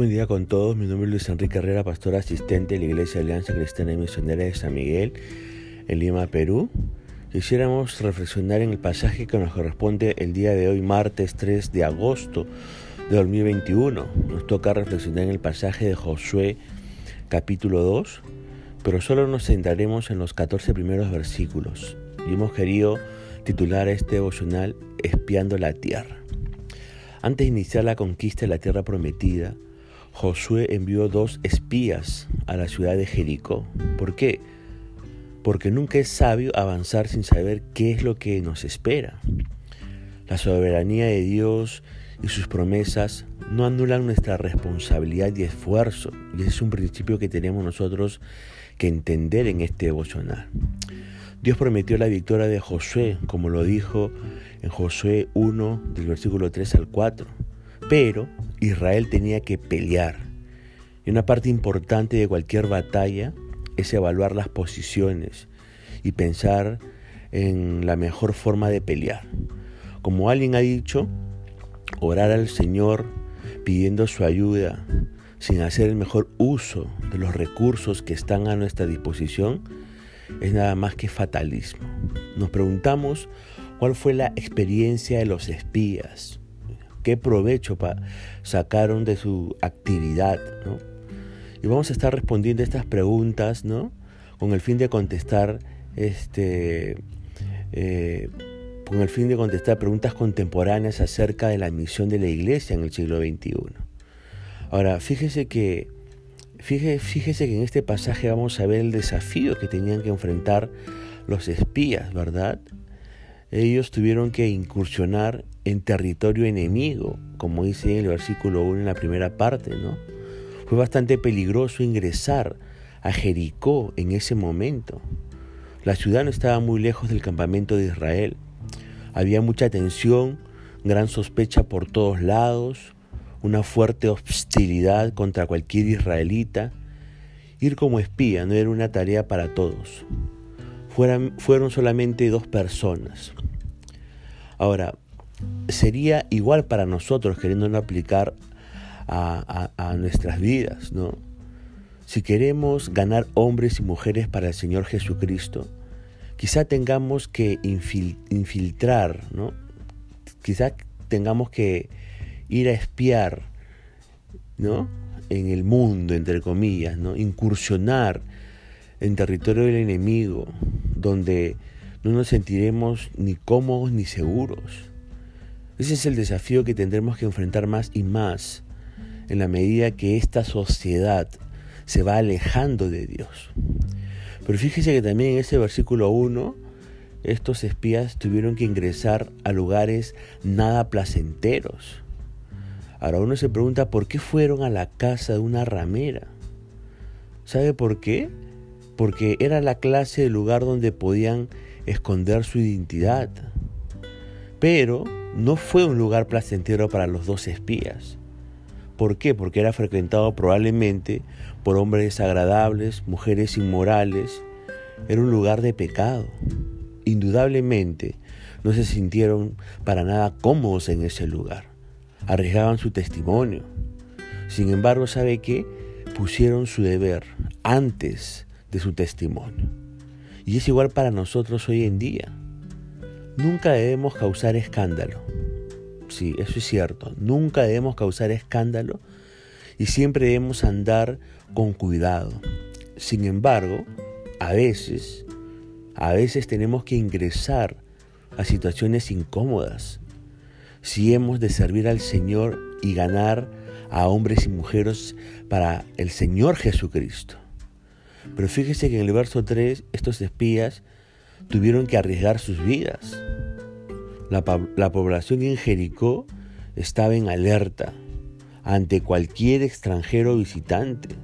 Buen día con todos, mi nombre es Luis Enrique Herrera, pastor asistente de la Iglesia Alianza Cristiana y Misionera de San Miguel, en Lima, Perú. Quisiéramos reflexionar en el pasaje que nos corresponde el día de hoy, martes 3 de agosto de 2021. Nos toca reflexionar en el pasaje de Josué capítulo 2, pero solo nos centraremos en los 14 primeros versículos. Y hemos querido titular este devocional Espiando la Tierra. Antes de iniciar la conquista de la tierra prometida, Josué envió dos espías a la ciudad de Jericó. ¿Por qué? Porque nunca es sabio avanzar sin saber qué es lo que nos espera. La soberanía de Dios y sus promesas no anulan nuestra responsabilidad y esfuerzo, y es un principio que tenemos nosotros que entender en este devocional. Dios prometió la victoria de Josué, como lo dijo en Josué 1 del versículo 3 al 4. Pero Israel tenía que pelear. Y una parte importante de cualquier batalla es evaluar las posiciones y pensar en la mejor forma de pelear. Como alguien ha dicho, orar al Señor pidiendo su ayuda sin hacer el mejor uso de los recursos que están a nuestra disposición es nada más que fatalismo. Nos preguntamos cuál fue la experiencia de los espías, qué provecho sacaron de su actividad. Y vamos a estar respondiendo estas preguntas ¿no? con el fin de contestar este, eh, con el fin de contestar preguntas contemporáneas acerca de la misión de la iglesia en el siglo XXI. Ahora, fíjese que Fíjese, que en este pasaje vamos a ver el desafío que tenían que enfrentar los espías, ¿verdad? Ellos tuvieron que incursionar en territorio enemigo, como dice en el versículo 1 en la primera parte, ¿no? Fue bastante peligroso ingresar a Jericó en ese momento. La ciudad no estaba muy lejos del campamento de Israel. Había mucha tensión, gran sospecha por todos lados, una fuerte hostilidad contra cualquier israelita. Ir como espía no era una tarea para todos. fueron solamente dos personas. Ahora, sería igual para nosotros queriéndolo aplicar a, a, nuestras vidas, ¿no? Si queremos ganar hombres y mujeres para el Señor Jesucristo, quizá tengamos que infiltrar, ¿no? Quizá tengamos que ir a espiar, ¿no? En el mundo, entre comillas, ¿no? Incursionar en territorio del enemigo, donde no nos sentiremos ni cómodos ni seguros. Ese es el desafío que tendremos que enfrentar más y más en la medida que esta sociedad se va alejando de Dios. Pero fíjese que también en ese versículo 1, estos espías tuvieron que ingresar a lugares nada placenteros. Ahora uno se pregunta por qué fueron a la casa de una ramera. ¿Sabe por qué? Porque era la clase de lugar donde podían esconder su identidad. Pero no fue un lugar placentero para los dos espías. ¿Por qué? Porque era frecuentado probablemente por hombres desagradables, mujeres inmorales. Era un lugar de pecado. Indudablemente no se sintieron para nada cómodos en ese lugar arriesgaban su testimonio. Sin embargo, ¿sabe qué? Pusieron su deber antes de su testimonio. Y es igual para nosotros hoy en día. Nunca debemos causar escándalo. Sí, eso es cierto. Nunca debemos causar escándalo y siempre debemos andar con cuidado. Sin embargo, a veces, a veces tenemos que ingresar a situaciones incómodas si hemos de servir al Señor y ganar a hombres y mujeres para el Señor Jesucristo. Pero fíjese que en el verso 3 estos espías tuvieron que arriesgar sus vidas. La, la, población en Jericó estaba en alerta ante cualquier extranjero visitante.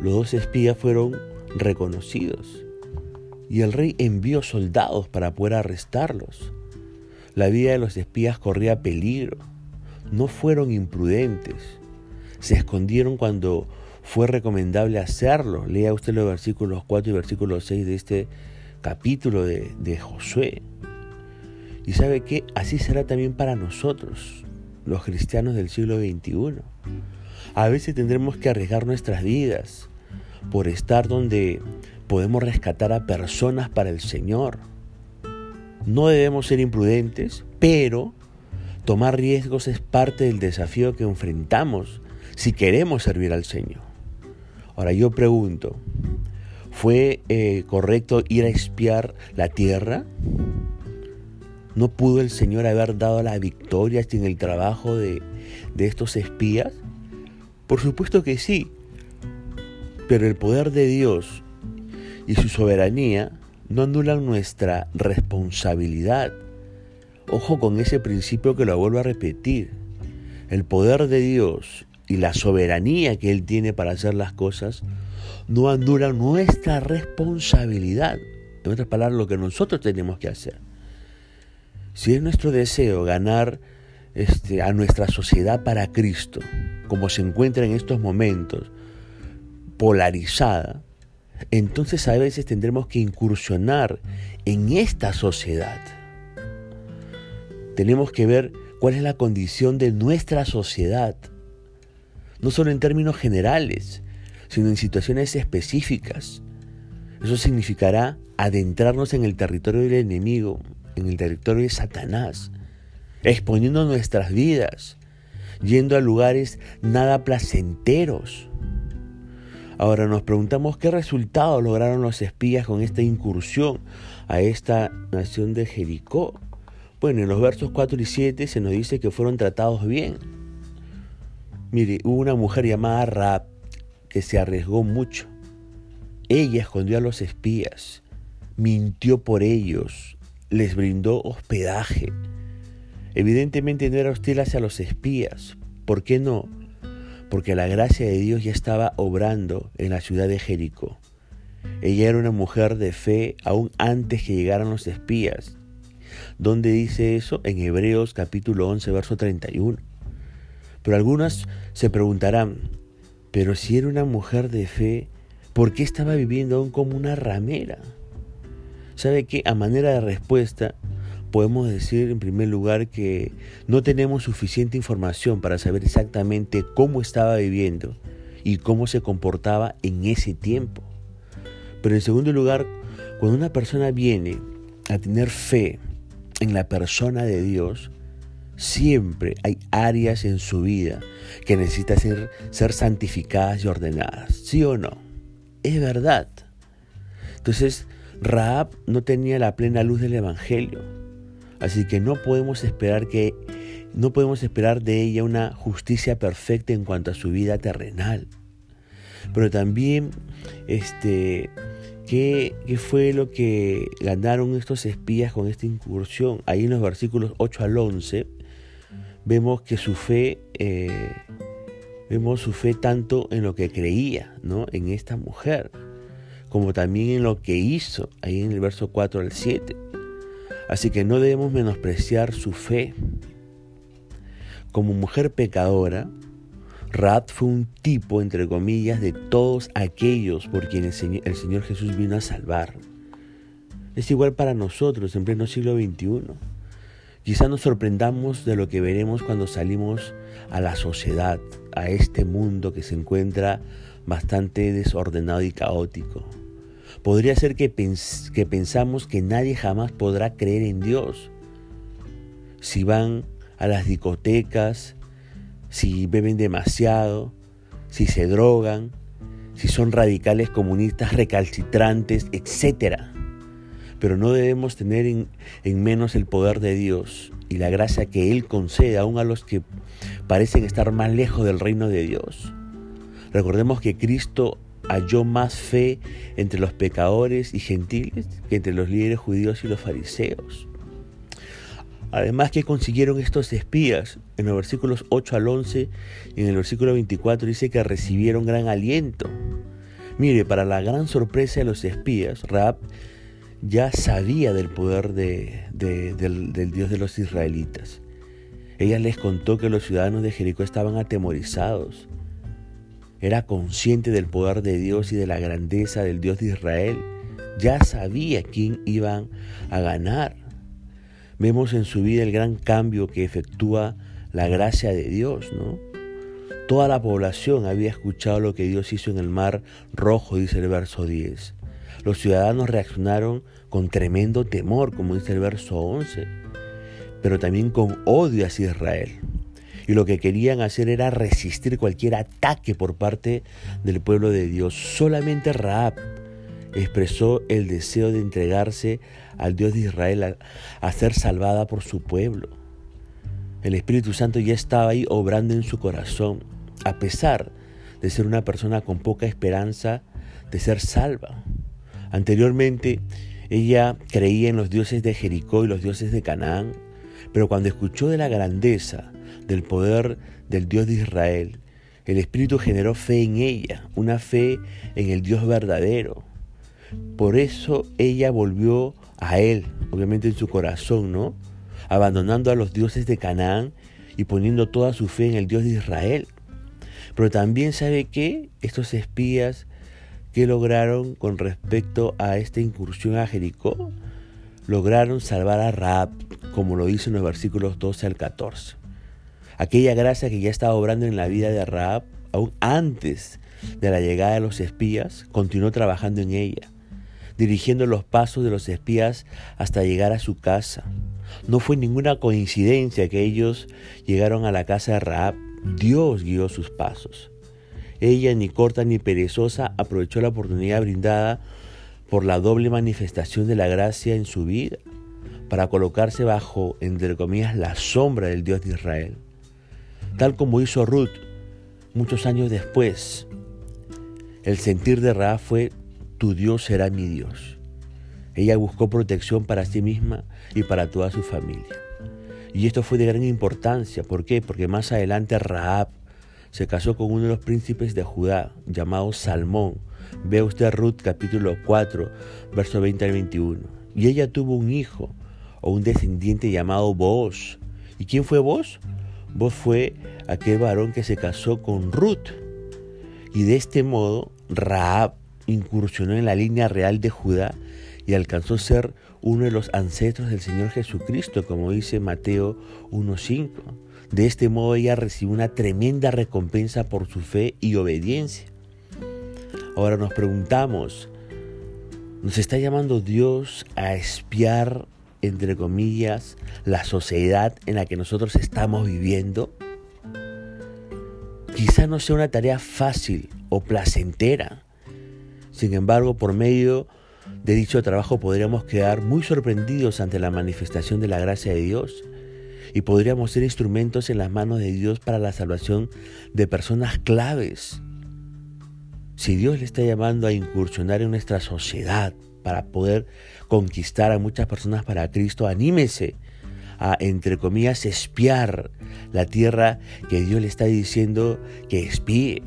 Los dos espías fueron reconocidos y el rey envió soldados para poder arrestarlos. La vida de los espías corría peligro. No fueron imprudentes. Se escondieron cuando fue recomendable hacerlo. Lea usted los versículos 4 y versículo 6 de este capítulo de, de Josué. Y sabe que así será también para nosotros, los cristianos del siglo XXI. A veces tendremos que arriesgar nuestras vidas por estar donde podemos rescatar a personas para el Señor. No debemos ser imprudentes, pero tomar riesgos es parte del desafío que enfrentamos si queremos servir al Señor. Ahora yo pregunto, ¿fue eh, correcto ir a espiar la tierra? ¿No pudo el Señor haber dado la victoria sin el trabajo de, de estos espías? Por supuesto que sí, pero el poder de Dios y su soberanía no anulan nuestra responsabilidad. Ojo con ese principio que lo vuelvo a repetir. El poder de Dios y la soberanía que Él tiene para hacer las cosas no anulan nuestra responsabilidad. En otras palabras, lo que nosotros tenemos que hacer. Si es nuestro deseo ganar este, a nuestra sociedad para Cristo, como se encuentra en estos momentos, polarizada, entonces a veces tendremos que incursionar en esta sociedad. Tenemos que ver cuál es la condición de nuestra sociedad, no solo en términos generales, sino en situaciones específicas. Eso significará adentrarnos en el territorio del enemigo, en el territorio de Satanás, exponiendo nuestras vidas, yendo a lugares nada placenteros. Ahora nos preguntamos qué resultado lograron los espías con esta incursión a esta nación de Jericó. Bueno, en los versos 4 y 7 se nos dice que fueron tratados bien. Mire, hubo una mujer llamada Rab que se arriesgó mucho. Ella escondió a los espías, mintió por ellos, les brindó hospedaje. Evidentemente no era hostil hacia los espías. ¿Por qué no? Porque la gracia de Dios ya estaba obrando en la ciudad de Jericó. Ella era una mujer de fe aún antes que llegaran los espías. ¿Dónde dice eso? En Hebreos capítulo 11, verso 31. Pero algunas se preguntarán, pero si era una mujer de fe, ¿por qué estaba viviendo aún como una ramera? ¿Sabe qué? A manera de respuesta, podemos decir en primer lugar que no tenemos suficiente información para saber exactamente cómo estaba viviendo y cómo se comportaba en ese tiempo. Pero en segundo lugar, cuando una persona viene a tener fe en la persona de Dios, siempre hay áreas en su vida que necesitan ser, ser santificadas y ordenadas. ¿Sí o no? Es verdad. Entonces, Raab no tenía la plena luz del Evangelio. Así que no podemos esperar que no podemos esperar de ella una justicia perfecta en cuanto a su vida terrenal. Pero también este ¿qué, fue lo que ganaron estos espías con esta incursión? Ahí en los versículos 8 al 11 vemos que su fe eh, vemos su fe tanto en lo que creía, ¿no? En esta mujer como también en lo que hizo, ahí en el verso 4 al 7. Así que no debemos menospreciar su fe. Como mujer pecadora, Rat fue un tipo, entre comillas, de todos aquellos por quienes el Señor Jesús vino a salvar. Es igual para nosotros en pleno siglo XXI. Quizá nos sorprendamos de lo que veremos cuando salimos a la sociedad, a este mundo que se encuentra bastante desordenado y caótico. Podría ser que, que pensamos que nadie jamás podrá creer en Dios. Si van a las discotecas, si beben demasiado, si se drogan, si son radicales comunistas recalcitrantes, etc. Pero no debemos tener en, en, menos el poder de Dios y la gracia que Él concede aún a los que parecen estar más lejos del reino de Dios. Recordemos que Cristo halló más fe entre los pecadores y gentiles que entre los líderes judíos y los fariseos. Además, que consiguieron estos espías? En los versículos 8 al 11 y en el versículo 24 dice que recibieron gran aliento. Mire, para la gran sorpresa de los espías, Raab ya sabía del poder del, del Dios de los israelitas. Ella les contó que los ciudadanos de Jericó estaban atemorizados era consciente del poder de Dios y de la grandeza del Dios de Israel. Ya sabía quién iban a ganar. Vemos en su vida el gran cambio que efectúa la gracia de Dios, ¿no? Toda la población había escuchado lo que Dios hizo en el mar rojo, dice el verso 10. Los ciudadanos reaccionaron con tremendo temor, como dice el verso 11, pero también con odio hacia Israel. Y lo que querían hacer era resistir cualquier ataque por parte del pueblo de Dios. Solamente Raab expresó el deseo de entregarse al Dios de Israel a, ser salvada por su pueblo. El Espíritu Santo ya estaba ahí obrando en su corazón, a pesar de ser una persona con poca esperanza de ser salva. Anteriormente, ella creía en los dioses de Jericó y los dioses de Canaán, pero cuando escuchó de la grandeza, del poder del Dios de Israel, el Espíritu generó fe en ella, una fe en el Dios verdadero. Por eso ella volvió a Él, obviamente en su corazón, ¿no? Abandonando a los dioses de Canaán y poniendo toda su fe en el Dios de Israel. Pero también sabe que estos espías que lograron con respecto a esta incursión a Jericó, lograron salvar a Raab, como lo dice en los versículos 12 al 14. Aquella gracia que ya estaba obrando en la vida de Raab, aún antes de la llegada de los espías, continuó trabajando en ella dirigiendo los pasos de los espías hasta llegar a su casa. No fue ninguna coincidencia que ellos llegaron a la casa de Raab. Dios guió sus pasos. Ella, ni corta ni perezosa, aprovechó la oportunidad brindada por la doble manifestación de la gracia en su vida para colocarse bajo, entre comillas, la sombra del Dios de Israel. Tal como hizo Ruth muchos años después. El sentir de Raab fue tu Dios será mi Dios. Ella buscó protección para sí misma y para toda su familia. Y esto fue de gran importancia. ¿Por qué? Porque más adelante Raab se casó con uno de los príncipes de Judá, llamado Salmón. Ve usted Ruth capítulo 4, verso 20 al 21. Y ella tuvo un hijo o un descendiente llamado Boaz. ¿Y quién fue Boaz? Boaz fue aquel varón que se casó con Ruth. Y de este modo Raab incursionó en la línea real de Judá y alcanzó a ser uno de los ancestros del Señor Jesucristo, como dice Mateo 1.5. De este modo ella recibió una tremenda recompensa por su fe y obediencia. Ahora nos preguntamos, ¿nos está llamando Dios a espiar, entre comillas, la sociedad en la que nosotros estamos viviendo? Quizá no sea una tarea fácil o placentera, sin embargo, por medio de dicho trabajo podríamos quedar muy sorprendidos ante la manifestación de la gracia de Dios y podríamos ser instrumentos en las manos de Dios para la salvación de personas claves. Si Dios le está llamando a incursionar en nuestra sociedad para poder conquistar a muchas personas para Cristo, anímese a, entre comillas, espiar la tierra que Dios le está diciendo que espíe.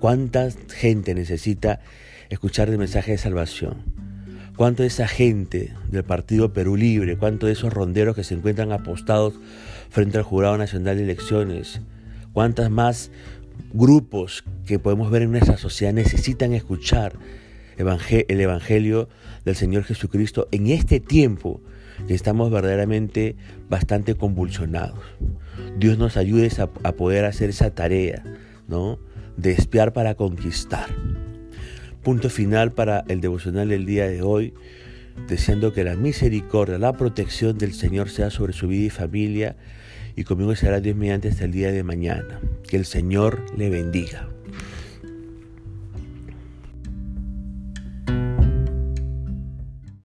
¿Cuánta gente necesita escuchar el mensaje de salvación. ¿Cuánto de esa gente del Partido Perú Libre, cuánto de esos ronderos que se encuentran apostados frente al Jurado Nacional de Elecciones, cuántas más grupos que podemos ver en nuestra sociedad necesitan escuchar el Evangelio del Señor Jesucristo en este tiempo que estamos verdaderamente bastante convulsionados. Dios nos ayude a, poder hacer esa tarea, ¿no? De espiar para conquistar punto final para el devocional del día de hoy, deseando que la misericordia, la protección del Señor sea sobre su vida y familia, y conmigo será Dios mediante hasta el día de mañana. Que el Señor le bendiga.